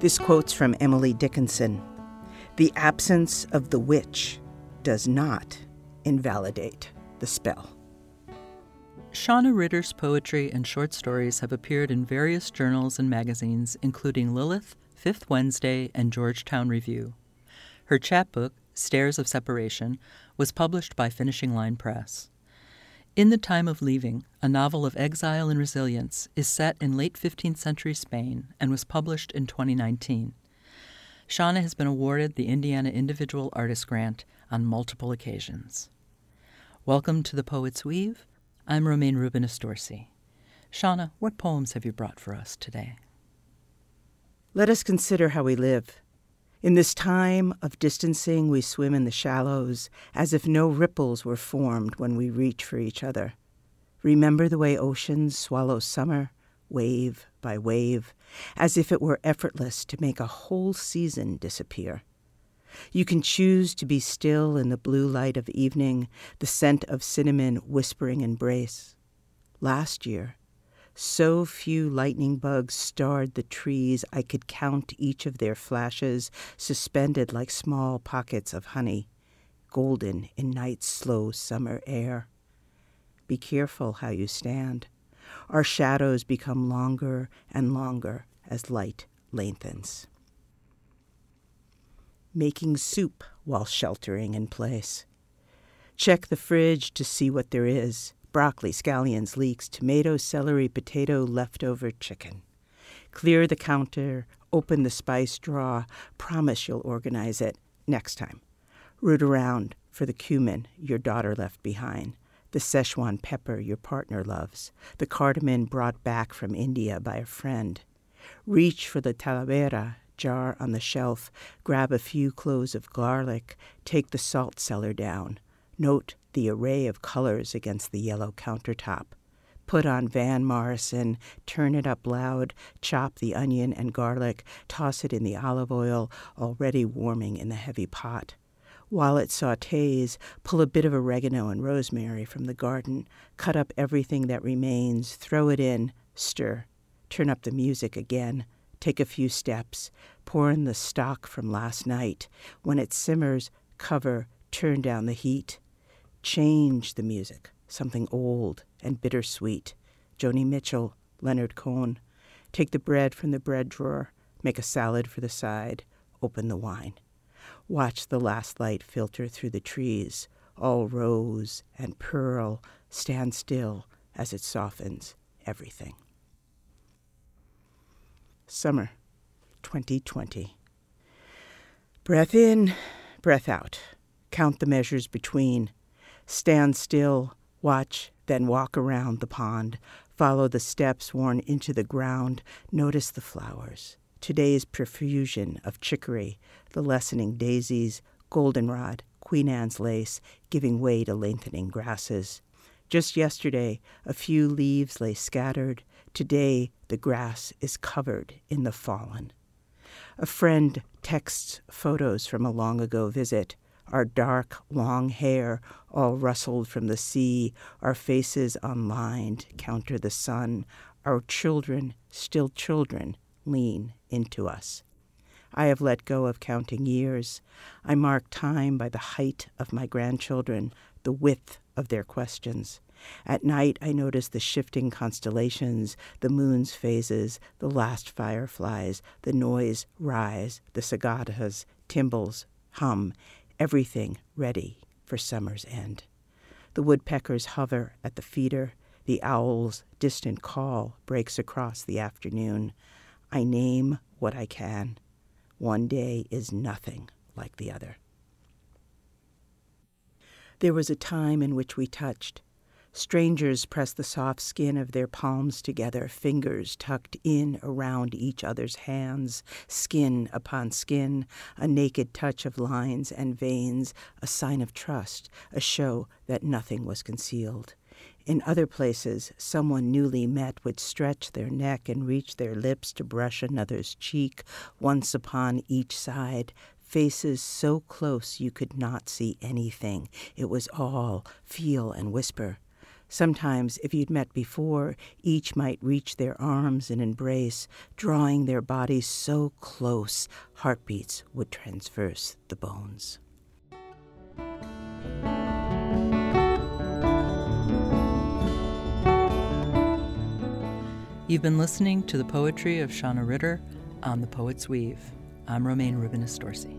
This quote's from Emily Dickinson The absence of the witch does not invalidate the spell. Shana Ritter's poetry and short stories have appeared in various journals and magazines, including Lilith, Fifth Wednesday, and Georgetown Review. Her chapbook, Stairs of Separation, was published by Finishing Line Press. In the Time of Leaving, a novel of exile and resilience, is set in late 15th century Spain and was published in 2019. Shana has been awarded the Indiana Individual Artist Grant on multiple occasions. Welcome to the Poet's Weave. I'm Romayne Rubinas Dorsey. Shana, what poems have you brought for us today? Let us consider how we live. In this time of distancing, we swim in the shallows as if no ripples were formed when we reach for each other. Remember the way oceans swallow summer, wave by wave, as if it were effortless to make a whole season disappear. You can choose to be still in the blue light of evening, the scent of cinnamon whispering embrace. Last year, so few lightning bugs starred the trees I could count each of their flashes suspended like small pockets of honey, golden in night's slow summer air. Be careful how you stand. Our shadows become longer and longer as light lengthens. Making soup while sheltering in place. Check the fridge to see what there is broccoli, scallions, leeks, tomato, celery, potato, leftover chicken. Clear the counter, open the spice drawer, promise you'll organize it next time. Root around for the cumin your daughter left behind, the Szechuan pepper your partner loves, the cardamom brought back from India by a friend. Reach for the talavera jar on the shelf, grab a few cloves of garlic, take the salt cellar down. Note the array of colors against the yellow countertop. Put on Van Morrison, turn it up loud, chop the onion and garlic, toss it in the olive oil already warming in the heavy pot. While it sautés, pull a bit of oregano and rosemary from the garden, cut up everything that remains, throw it in, stir, turn up the music again, take a few steps, pour in the stock from last night. When it simmers, cover, turn down the heat. Change the music, something old and bittersweet. Joni Mitchell, Leonard Cohen. Take the bread from the bread drawer, make a salad for the side, open the wine. Watch the last light filter through the trees, all rose and pearl, stand still as it softens everything. Summer 2020. Breath in, breath out. Count the measures between. Stand still, watch, then walk around the pond. Follow the steps worn into the ground. Notice the flowers. Today's profusion of chicory, the lessening daisies, goldenrod, Queen Anne's lace, giving way to lengthening grasses. Just yesterday, a few leaves lay scattered. Today, the grass is covered in the fallen. A friend texts photos from a long ago visit. Our dark, long hair, all rustled from the sea, our faces unlined, counter the sun. Our children, still children, lean into us. I have let go of counting years. I mark time by the height of my grandchildren, the width of their questions. At night, I notice the shifting constellations, the moon's phases, the last fireflies, the noise rise, the cicadas, timbrels hum, everything ready for summer's end. The woodpeckers hover at the feeder. The owl's distant call breaks across the afternoon. I name what I can. One day is nothing like the other. There was a time in which we touched. Strangers pressed the soft skin of their palms together, fingers tucked in around each other's hands, skin upon skin, a naked touch of lines and veins, a sign of trust, a show that nothing was concealed. In other places, someone newly met would stretch their neck and reach their lips to brush another's cheek, once upon each side, faces so close you could not see anything. It was all feel and whisper. Sometimes, if you'd met before, each might reach their arms and embrace, drawing their bodies so close, heartbeats would transverse the bones. You've been listening to the poetry of Shana Ritter on The Poet's Weave. I'm Romayne Rubinas Dorsey.